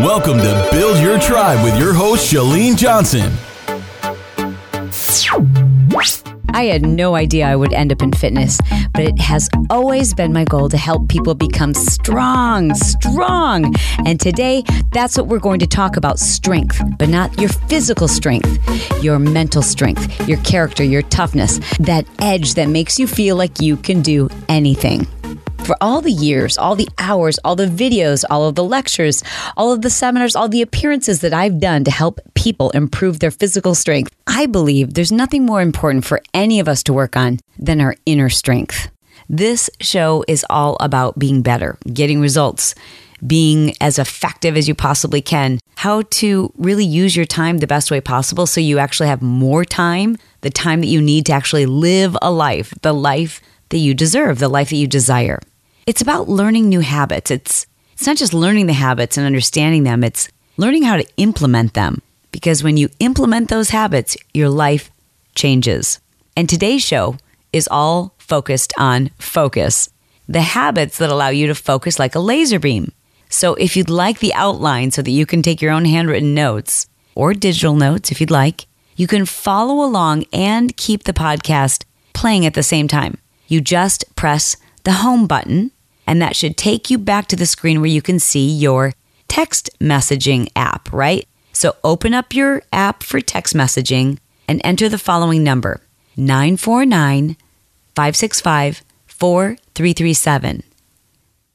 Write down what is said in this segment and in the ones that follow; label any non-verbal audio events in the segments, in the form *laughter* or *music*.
Welcome to Build Your Tribe with your host, Chalene Johnson. I had no idea I would end up in fitness, but it has always been my goal to help people become strong, strong. And today, that's what we're going to talk about strength, but not your physical strength, your mental strength, your character, your toughness, that edge that makes you feel like you can do anything for all the years, all the hours, all the videos, all of the lectures, all of the seminars, all the appearances that I've done to help people improve their physical strength, I believe there's nothing more important for any of us to work on than our inner strength. This show is all about being better, getting results, being as effective as you possibly can, how to really use your time the best way possible so you actually have more time, the time that you need to actually live a life, the life that you deserve, the life that you desire. It's about learning new habits. It's it's not just learning the habits and understanding them, it's learning how to implement them. Because when you implement those habits, your life changes. And today's show is all focused on focus, the habits that allow you to focus like a laser beam. So if you'd like the outline so that you can take your own handwritten notes or digital notes if you'd like, you can follow along and keep the podcast playing at the same time. You just press the home button, and that should take you back to the screen where you can see your text messaging app, right? So open up your app for text messaging and enter the following number 949 565 4337.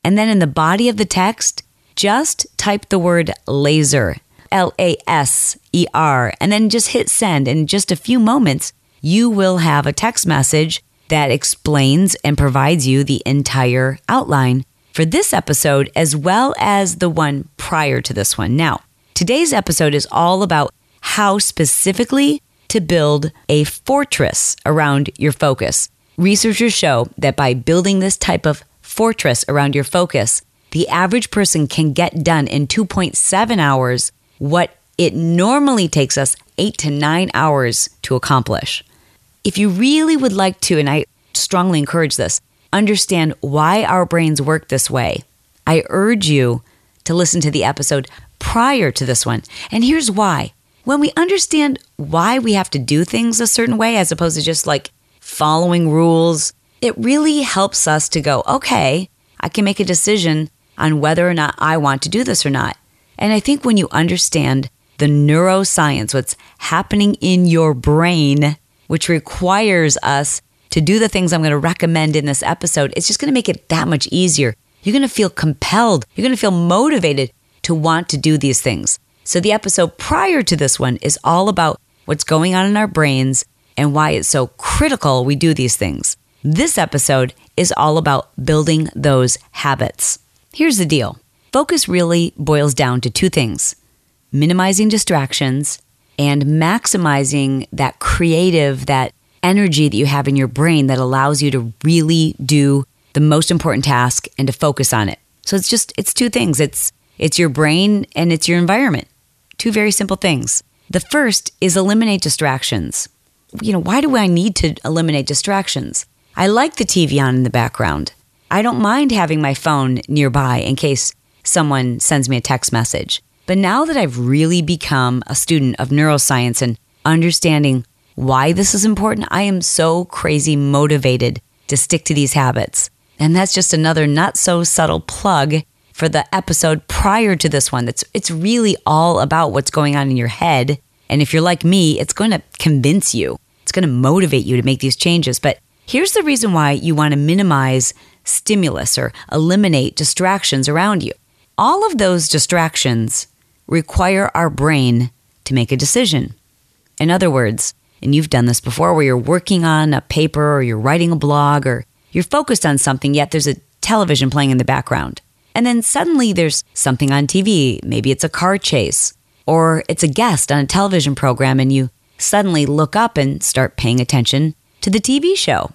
And then in the body of the text, just type the word laser, L A S E R, and then just hit send. In just a few moments, you will have a text message that explains and provides you the entire outline for this episode as well as the one prior to this one. Now, today's episode is all about how specifically to build a fortress around your focus. Researchers show that by building this type of fortress around your focus, the average person can get done in 2.7 hours what it normally takes us 8 to 9 hours to accomplish. If you really would like to, and I strongly encourage this, understand why our brains work this way, I urge you to listen to the episode prior to this one. And here's why. When we understand why we have to do things a certain way, as opposed to just like following rules, it really helps us to go, okay, I can make a decision on whether or not I want to do this or not. And I think when you understand the neuroscience, what's happening in your brain which requires us to do the things I'm going to recommend in this episode, it's just going to make it that much easier. You're going to feel compelled, you're going to feel motivated to want to do these things. So, the episode prior to this one is all about what's going on in our brains and why it's so critical we do these things. This episode is all about building those habits. Here's the deal focus really boils down to two things minimizing distractions and maximizing that creative, that energy that you have in your brain that allows you to really do the most important task and to focus on it. So it's just it's two things. It's it's your brain and it's your environment. Two very simple things. The first is eliminate distractions. You know, why do I need to eliminate distractions? I like the TV on in the background. I don't mind having my phone nearby in case someone sends me a text message. But now that I've really become a student of neuroscience and understanding why this is important, I am so crazy motivated to stick to these habits. And that's just another not so subtle plug for the episode prior to this one. That's it's really all about what's going on in your head. And if you're like me, it's going to convince you. It's going to motivate you to make these changes. But here's the reason why you want to minimize stimulus or eliminate distractions around you. All of those distractions require our brain to make a decision. In other words, and you've done this before where you're working on a paper or you're writing a blog or you're focused on something, yet there's a television playing in the background. And then suddenly there's something on TV. Maybe it's a car chase or it's a guest on a television program, and you suddenly look up and start paying attention to the TV show.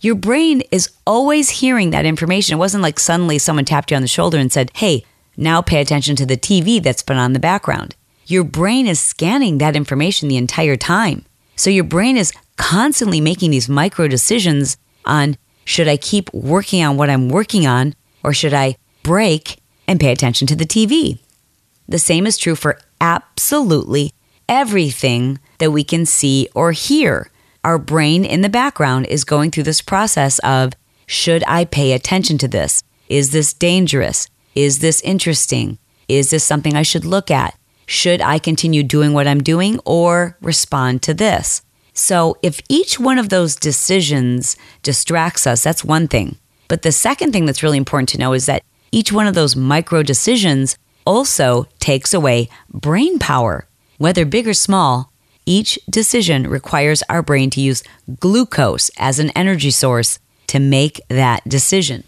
Your brain is always hearing that information. It wasn't like suddenly someone tapped you on the shoulder and said, Hey, now pay attention to the TV that's been on the background. Your brain is scanning that information the entire time. So your brain is constantly making these micro decisions on should I keep working on what I'm working on or should I break and pay attention to the TV? the same is true for absolutely everything that we can see or hear. Our brain in the background is going through this process of should I pay attention to this? Is this dangerous? Is this interesting? Is this something I should look at? Should I continue doing what I'm doing or respond to this? So, if each one of those decisions distracts us, that's one thing. But the second thing that's really important to know is that each one of those micro decisions also takes away brain power. Whether big or small, each decision requires our brain to use glucose as an energy source to make that decision.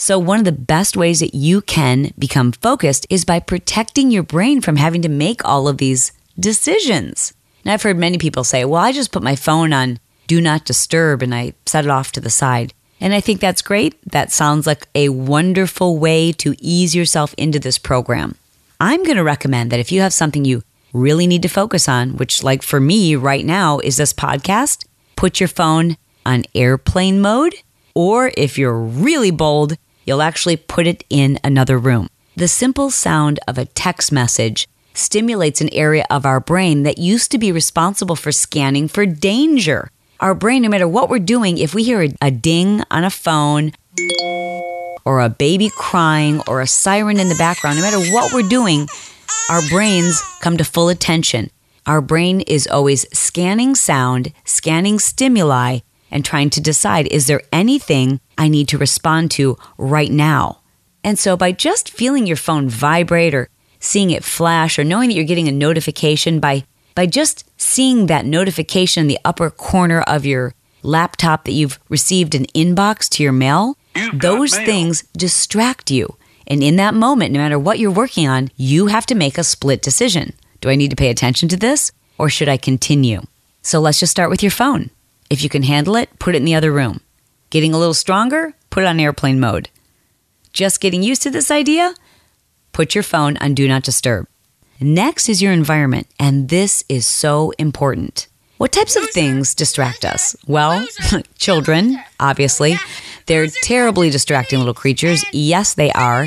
So, one of the best ways that you can become focused is by protecting your brain from having to make all of these decisions. Now, I've heard many people say, well, I just put my phone on do not disturb and I set it off to the side. And I think that's great. That sounds like a wonderful way to ease yourself into this program. I'm going to recommend that if you have something you really need to focus on, which, like for me right now, is this podcast, put your phone on airplane mode. Or if you're really bold, you'll actually put it in another room. The simple sound of a text message stimulates an area of our brain that used to be responsible for scanning for danger. Our brain, no matter what we're doing, if we hear a, ding on a phone, or a baby crying, or a siren in the background, no matter what we're doing, our brains come to full attention. Our brain is always scanning sound, scanning stimuli, and trying to decide is there anything I need to respond to right now? And so, by just feeling your phone vibrate or seeing it flash or knowing that you're getting a notification by by just seeing that notification in the upper corner of your laptop that you've received an inbox to your mail, those things distract you. And in that moment, no matter what you're working on, you have to make a split decision. Do I need to pay attention to this or should I continue? So let's just start with your phone. If you can handle it, put it in the other room. Getting a little stronger, put it on airplane mode. Just getting used to this idea, put your phone on Do Not Disturb. Next is your environment, and this is so important. What types of things distract us? Well, *laughs* children, obviously. They're terribly distracting little creatures. Yes, they are.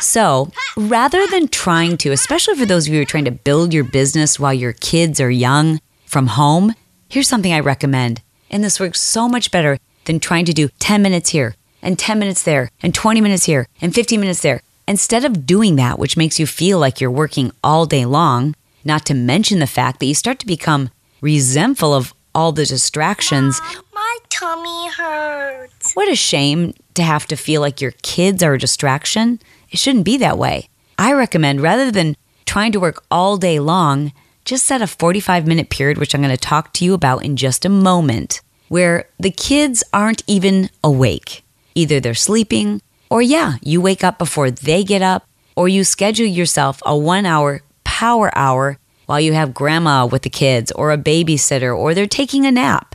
So, rather than trying to, especially for those of you who are trying to build your business while your kids are young from home, here's something I recommend. And this works so much better than trying to do 10 minutes here and 10 minutes there and 20 minutes here and 15 minutes there. Instead of doing that, which makes you feel like you're working all day long, not to mention the fact that you start to become resentful of all the distractions. Mom, my tummy hurts. What a shame to have to feel like your kids are a distraction. It shouldn't be that way. I recommend rather than trying to work all day long, just set a 45 minute period, which I'm going to talk to you about in just a moment, where the kids aren't even awake. Either they're sleeping, or yeah, you wake up before they get up, or you schedule yourself a one hour power hour while you have grandma with the kids, or a babysitter, or they're taking a nap.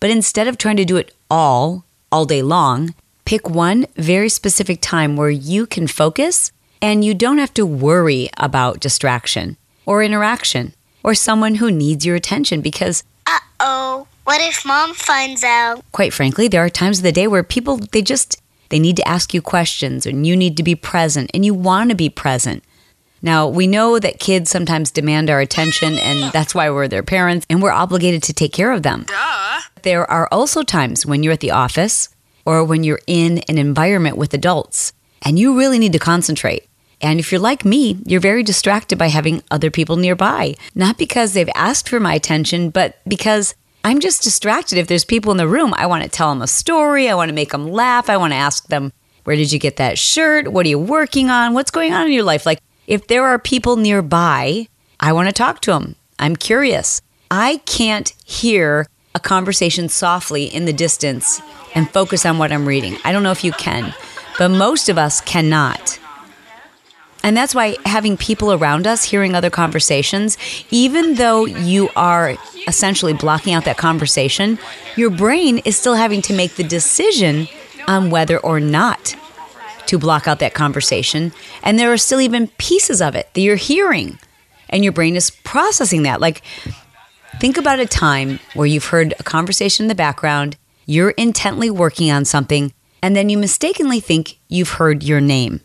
But instead of trying to do it all, all day long, pick one very specific time where you can focus and you don't have to worry about distraction or interaction or someone who needs your attention because uh oh, what if mom finds out? Quite frankly, there are times of the day where people they just they need to ask you questions and you need to be present and you want to be present. Now, we know that kids sometimes demand our attention and *laughs* that's why we're their parents and we're obligated to take care of them. Duh. There are also times when you're at the office or when you're in an environment with adults and you really need to concentrate. And if you're like me, you're very distracted by having other people nearby. Not because they've asked for my attention, but because I'm just distracted. If there's people in the room, I want to tell them a story. I want to make them laugh. I want to ask them, where did you get that shirt? What are you working on? What's going on in your life? Like, if there are people nearby, I want to talk to them. I'm curious. I can't hear a conversation softly in the distance and focus on what I'm reading. I don't know if you can, but most of us cannot. And that's why having people around us hearing other conversations, even though you are essentially blocking out that conversation, your brain is still having to make the decision on whether or not to block out that conversation. And there are still even pieces of it that you're hearing, and your brain is processing that. Like, think about a time where you've heard a conversation in the background, you're intently working on something, and then you mistakenly think you've heard your name.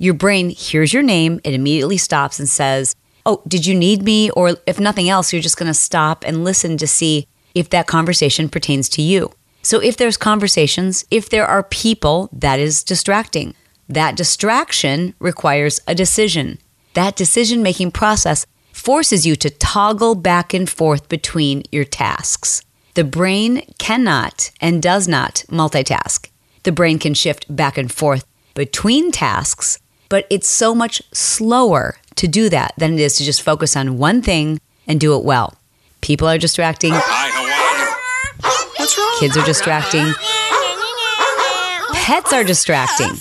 Your brain hears your name, it immediately stops and says, Oh, did you need me? Or if nothing else, you're just going to stop and listen to see if that conversation pertains to you. So if there's conversations, if there are people, that is distracting. That distraction requires a decision. That decision making process forces you to toggle back and forth between your tasks. The brain cannot and does not multitask. The brain can shift back and forth between tasks, but it's so much slower to do that than it is to just focus on one thing and do it well. People are distracting. Hi, how are you? What's wrong? Kids are distracting. Pets are distracting.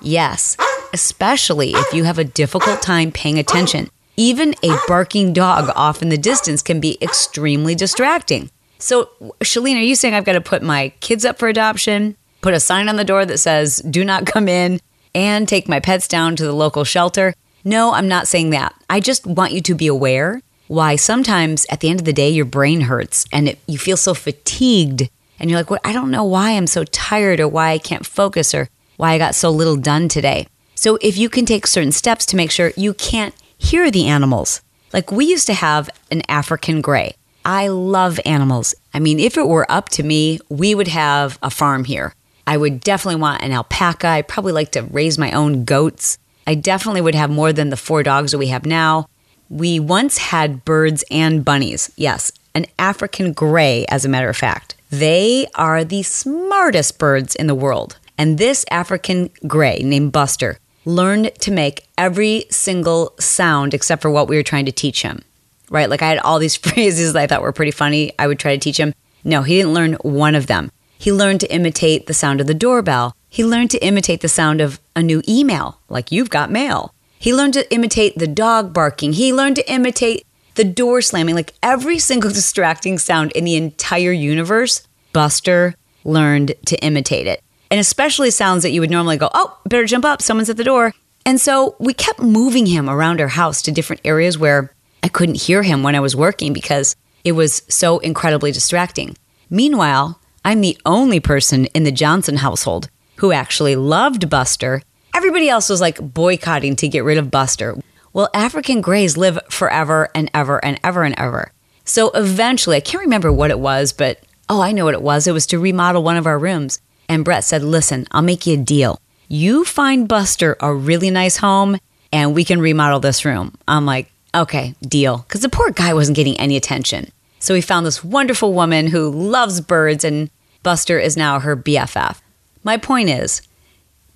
Yes, especially if you have a difficult time paying attention. Even a barking dog off in the distance can be extremely distracting. So, Chalene, are you saying I've got to put my kids up for adoption, put a sign on the door that says, do not come in, and take my pets down to the local shelter? No, I'm not saying that. I just want you to be aware why sometimes at the end of the day, your brain hurts and it, you feel so fatigued. And you're like, well, I don't know why I'm so tired or why I can't focus or why I got so little done today. So, if you can take certain steps to make sure you can't hear the animals, like we used to have an African gray. I love animals. I mean, if it were up to me, we would have a farm here. I would definitely want an alpaca. I'd probably like to raise my own goats. I definitely would have more than the four dogs that we have now. We once had birds and bunnies. Yes, an African gray, as a matter of fact. They are the smartest birds in the world. And this African gray named Buster learned to make every single sound except for what we were trying to teach him. Right? Like I had all these *laughs* phrases that I thought were pretty funny. I would try to teach him. No, he didn't learn one of them. He learned to imitate the sound of the doorbell. He learned to imitate the sound of a new email, like you've got mail. He learned to imitate the dog barking. He learned to imitate the door slamming, like every single *laughs* distracting sound in the entire universe. Buster learned to imitate it and especially sounds that you would normally go, oh, better jump up, someone's at the door. And so we kept moving him around our house to different areas where I couldn't hear him when I was working because it was so incredibly distracting. Meanwhile, I'm the only person in the Johnson household who actually loved Buster. Everybody else was like boycotting to get rid of Buster. Well, African Greys live forever and ever and ever and ever. So eventually, I can't remember what it was, but oh, I know what it was. It was to remodel one of our rooms. And Brett said, Listen, I'll make you a deal. You find Buster a really nice home and we can remodel this room. I'm like, Okay, deal. Because the poor guy wasn't getting any attention. So we found this wonderful woman who loves birds, and Buster is now her BFF. My point is,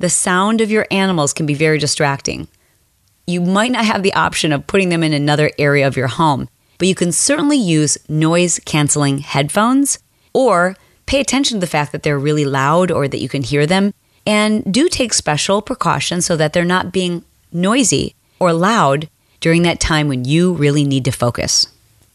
the sound of your animals can be very distracting. You might not have the option of putting them in another area of your home, but you can certainly use noise canceling headphones or pay attention to the fact that they're really loud or that you can hear them, and do take special precautions so that they're not being noisy or loud during that time when you really need to focus.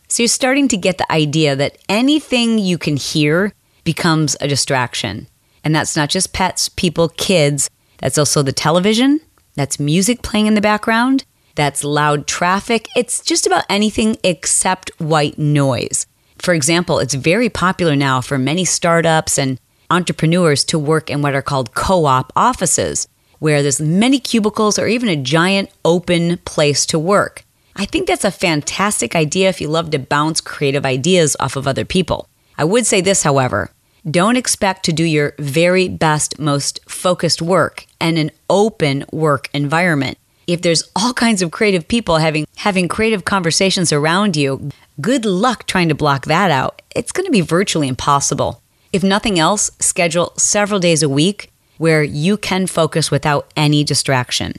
So you're starting to get the idea that anything you can hear becomes a distraction. And that's not just pets, people, kids. That's also the television. That's music playing in the background. That's loud traffic. It's just about anything except white noise. For example, it's very popular now for many startups and entrepreneurs to work in what are called co op offices, where there's many cubicles or even a giant open place to work. I think that's a fantastic idea if you love to bounce creative ideas off of other people. I would say this, however don't expect to do your very best, most focused work in an open work environment. If there's all kinds of creative people having having creative conversations around you, Good luck trying to block that out. It's going to be virtually impossible. If nothing else, schedule several days a week where you can focus without any distraction.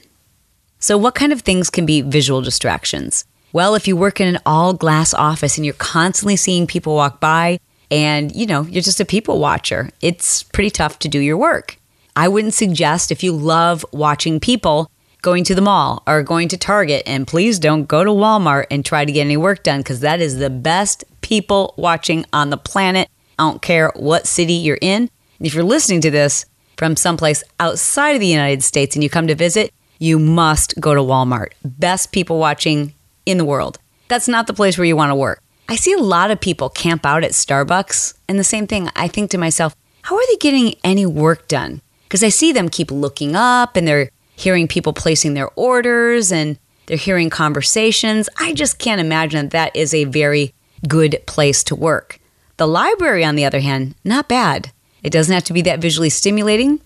So, what kind of things can be visual distractions? Well, if you work in an all glass office and you're constantly seeing people walk by and, you know, you're just a people watcher, it's pretty tough to do your work. I wouldn't suggest if you love watching people going to the mall or going to Target. And please don't go to Walmart and try to get any work done because that is the best people watching on the planet. I don't care what city you're in. If you're listening to this from someplace outside of the United States and you come to visit, you must go to Walmart. Best people watching in the world. That's not the place where you want to work. I see a lot of people camp out at Starbucks, and the same thing, I think to myself, how are they getting any work done? Because I see them keep looking up and they're hearing people placing their orders and they're hearing conversations. I just can't imagine that, that is a very good place to work. The library, on the other hand, not bad. It doesn't have to be that visually stimulating.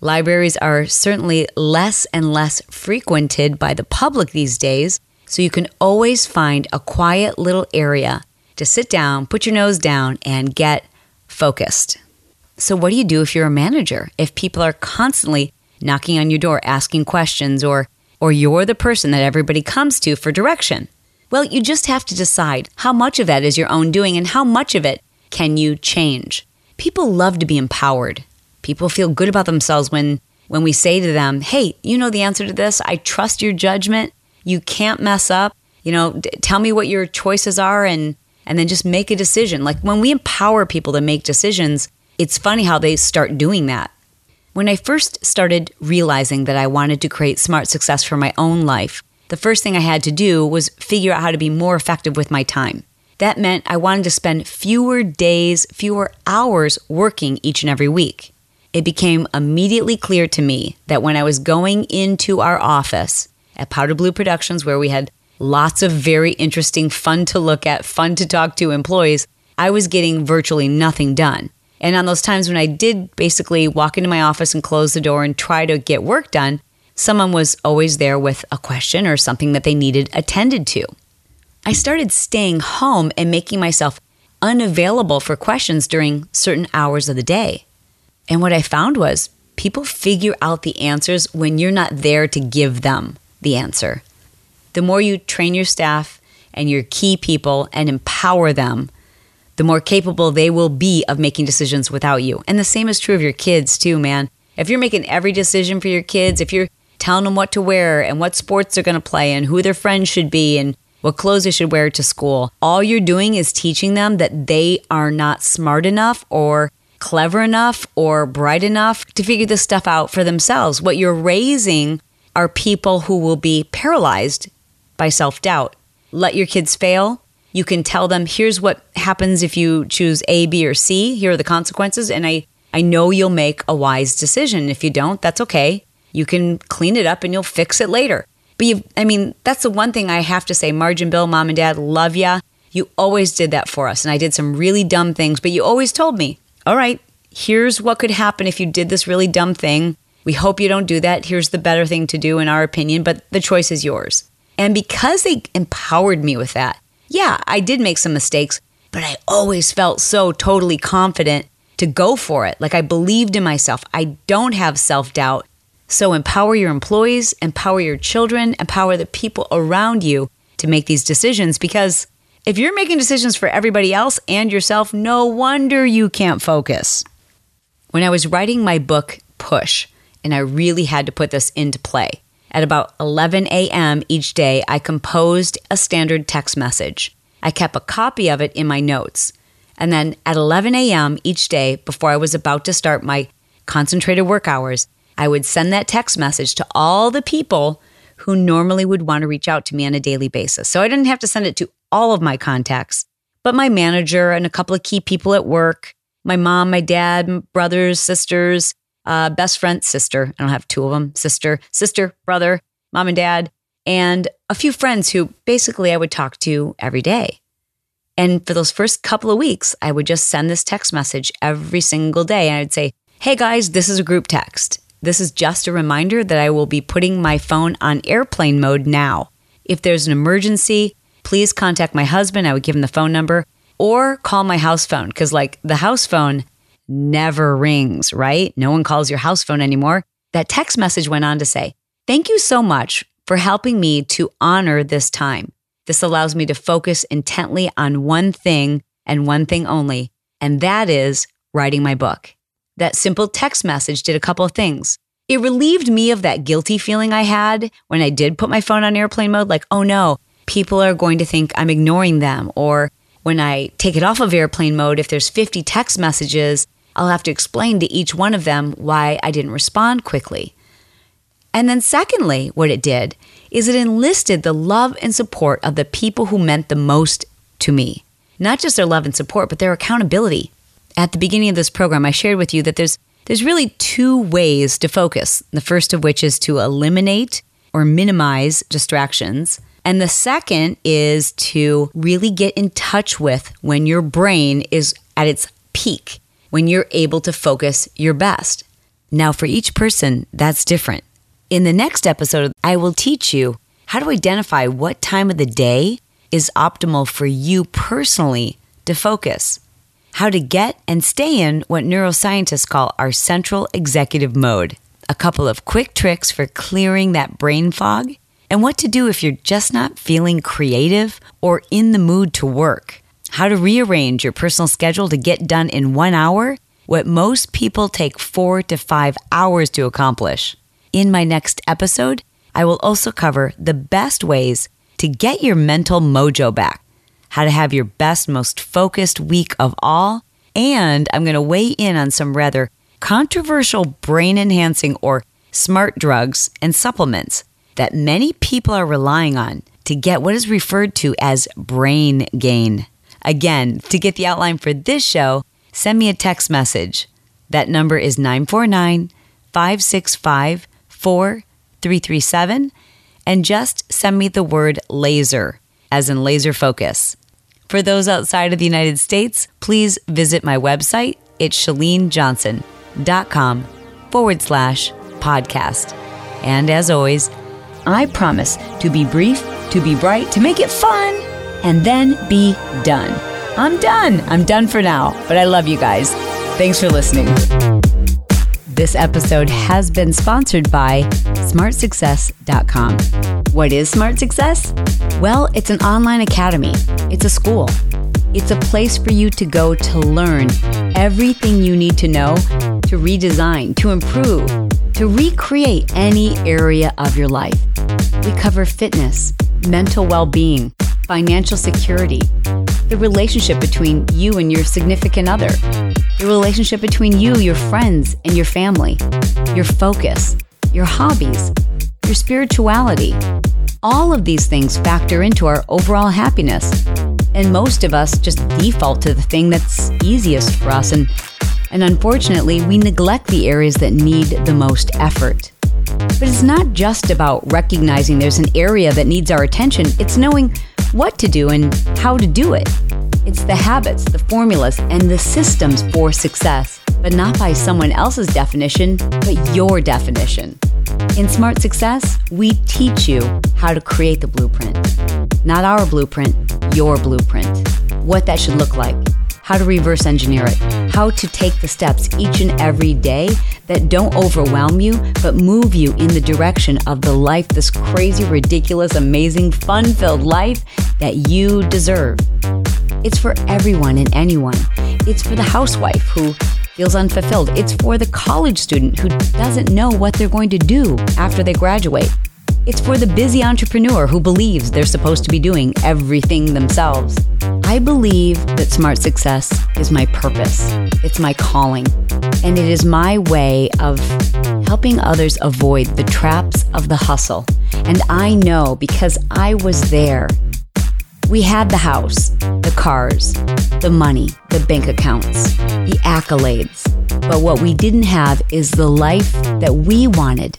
Libraries are certainly less and less frequented by the public these days, so you can always find a quiet little area to sit down, put your nose down, and get focused. So, what do you do if you're a manager? If people are constantly knocking on your door, asking questions, or, or you're the person that everybody comes to for direction? Well, you just have to decide how much of that is your own doing and how much of it can you change. People love to be empowered. People feel good about themselves when when we say to them, "Hey, you know the answer to this. I trust your judgment. You can't mess up. You know, d- tell me what your choices are and and then just make a decision." Like when we empower people to make decisions, it's funny how they start doing that. When I first started realizing that I wanted to create smart success for my own life, the first thing I had to do was figure out how to be more effective with my time. That meant I wanted to spend fewer days, fewer hours working each and every week. It became immediately clear to me that when I was going into our office at Powder Blue Productions, where we had lots of very interesting, fun to look at, fun to talk to employees, I was getting virtually nothing done. And on those times when I did basically walk into my office and close the door and try to get work done, someone was always there with a question or something that they needed attended to. I started staying home and making myself unavailable for questions during certain hours of the day. And what I found was people figure out the answers when you're not there to give them the answer. The more you train your staff and your key people and empower them, the more capable they will be of making decisions without you. And the same is true of your kids, too, man. If you're making every decision for your kids, if you're telling them what to wear and what sports they're going to play and who their friends should be and what clothes they should wear to school. All you're doing is teaching them that they are not smart enough or clever enough or bright enough to figure this stuff out for themselves. What you're raising are people who will be paralyzed by self doubt. Let your kids fail. You can tell them, here's what happens if you choose A, B, or C. Here are the consequences. And I, I know you'll make a wise decision. If you don't, that's okay. You can clean it up and you'll fix it later. But you, I mean, that's the one thing I have to say. Margin Bill, mom and dad, love ya. You always did that for us. And I did some really dumb things, but you always told me, all right, here's what could happen if you did this really dumb thing. We hope you don't do that. Here's the better thing to do, in our opinion, but the choice is yours. And because they empowered me with that, yeah, I did make some mistakes, but I always felt so totally confident to go for it. Like I believed in myself. I don't have self doubt. So empower your employees, empower your children, empower the people around you to make these decisions because if you're making decisions for everybody else and yourself, no wonder you can't focus. When I was writing my book, Push, and I really had to put this into play, at about 11 a.m. each day, I composed a standard text message. I kept a copy of it in my notes. And then at 11 a.m. each day, before I was about to start my concentrated work hours, I would send that text message to all the people who normally would want to reach out to me on a daily basis. So I didn't have to send it to all of my contacts, but my manager and a couple of key people at work, my mom, my dad, brothers, sisters, uh, best friend, sister. I don't have two of them, sister, sister, brother, mom and dad, and a few friends who basically I would talk to every day. And for those first couple of weeks, I would just send this text message every single day. And I would say, Hey guys, this is a group text. This is just a reminder that I will be putting my phone on airplane mode now. If there's an emergency, please contact my husband. I would give him the phone number or call my house phone because, like, the house phone never rings, right? No one calls your house phone anymore. That text message went on to say, Thank you so much for helping me to honor this time. This allows me to focus intently on one thing and one thing only, and that is writing my book. That simple text message did a couple of things. It relieved me of that guilty feeling I had when I did put my phone on airplane mode, like, oh no, people are going to think I'm ignoring them. Or when I take it off of airplane mode, if there's 50 text messages, I'll have to explain to each one of them why I didn't respond quickly. And then, secondly, what it did is it enlisted the love and support of the people who meant the most to me. Not just their love and support, but their accountability. At the beginning of this program, I shared with you that there's There's really two ways to focus. The first of which is to eliminate or minimize distractions. And the second is to really get in touch with when your brain is at its peak, when you're able to focus your best. Now, for each person, that's different. In the next episode, I will teach you how to identify what time of the day is optimal for you personally to focus, how to get and stay in what neuroscientists call our central executive mode, a couple of quick tricks for clearing that brain fog, and what to do if you're just not feeling creative or in the mood to work, how to rearrange your personal schedule to get done in one hour what most people take four to five hours to accomplish. In my next episode, I will also cover the best ways to get your mental mojo back, how to have your best, most focused week of all, and I'm going to weigh in on some rather controversial brain enhancing or smart drugs and supplements that many people are relying on to get what is referred to as brain gain. Again, to get the outline for this show, send me a text message. That number is 949 565 4337 and just send me the word laser, as in laser focus. For those outside of the United States, please visit my website. It's chalenejohnson.com forward slash podcast. And as always, I promise to be brief, to be bright, to make it fun, and then be done. I'm done. I'm done for now, but I love you guys. Thanks for listening. This episode has been sponsored by smartsuccess.com. What is Smart Success? Well, it's an online academy, it's a school. It's a place for you to go to learn everything you need to know to redesign, to improve, to recreate any area of your life. We cover fitness, mental well being, financial security, the relationship between you and your significant other, the relationship between you, your friends, and your family, your focus, your hobbies, your spirituality. All of these things factor into our overall happiness. And most of us just default to the thing that's easiest for us. And, and unfortunately, we neglect the areas that need the most effort. But it's not just about recognizing there's an area that needs our attention, it's knowing what to do and how to do it. It's the habits, the formulas, and the systems for success, but not by someone else's definition, but your definition. In Smart Success, we teach you how to create the blueprint. Not our blueprint, your blueprint. What that should look like, how to reverse engineer it, how to take the steps each and every day that don't overwhelm you, but move you in the direction of the life, this crazy, ridiculous, amazing, fun filled life that you deserve. It's for everyone and anyone. It's for the housewife who feels unfulfilled. It's for the college student who doesn't know what they're going to do after they graduate. It's for the busy entrepreneur who believes they're supposed to be doing everything themselves. I believe that smart success is my purpose, it's my calling, and it is my way of helping others avoid the traps of the hustle. And I know because I was there. We had the house, the cars, the money, the bank accounts, the accolades. But what we didn't have is the life that we wanted.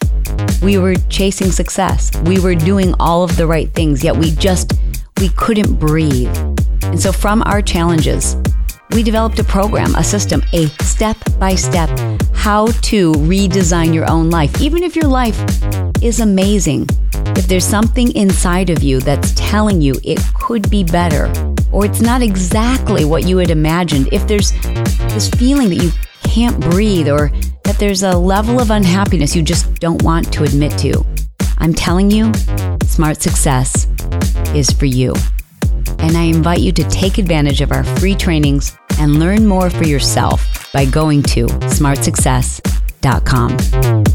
We were chasing success. We were doing all of the right things, yet we just we couldn't breathe. And so from our challenges, we developed a program, a system, a step by step how to redesign your own life. Even if your life is amazing, if there's something inside of you that's telling you it could be better, or it's not exactly what you had imagined, if there's this feeling that you can't breathe, or that there's a level of unhappiness you just don't want to admit to, I'm telling you, smart success is for you and I invite you to take advantage of our free trainings and learn more for yourself by going to smartsuccess.com.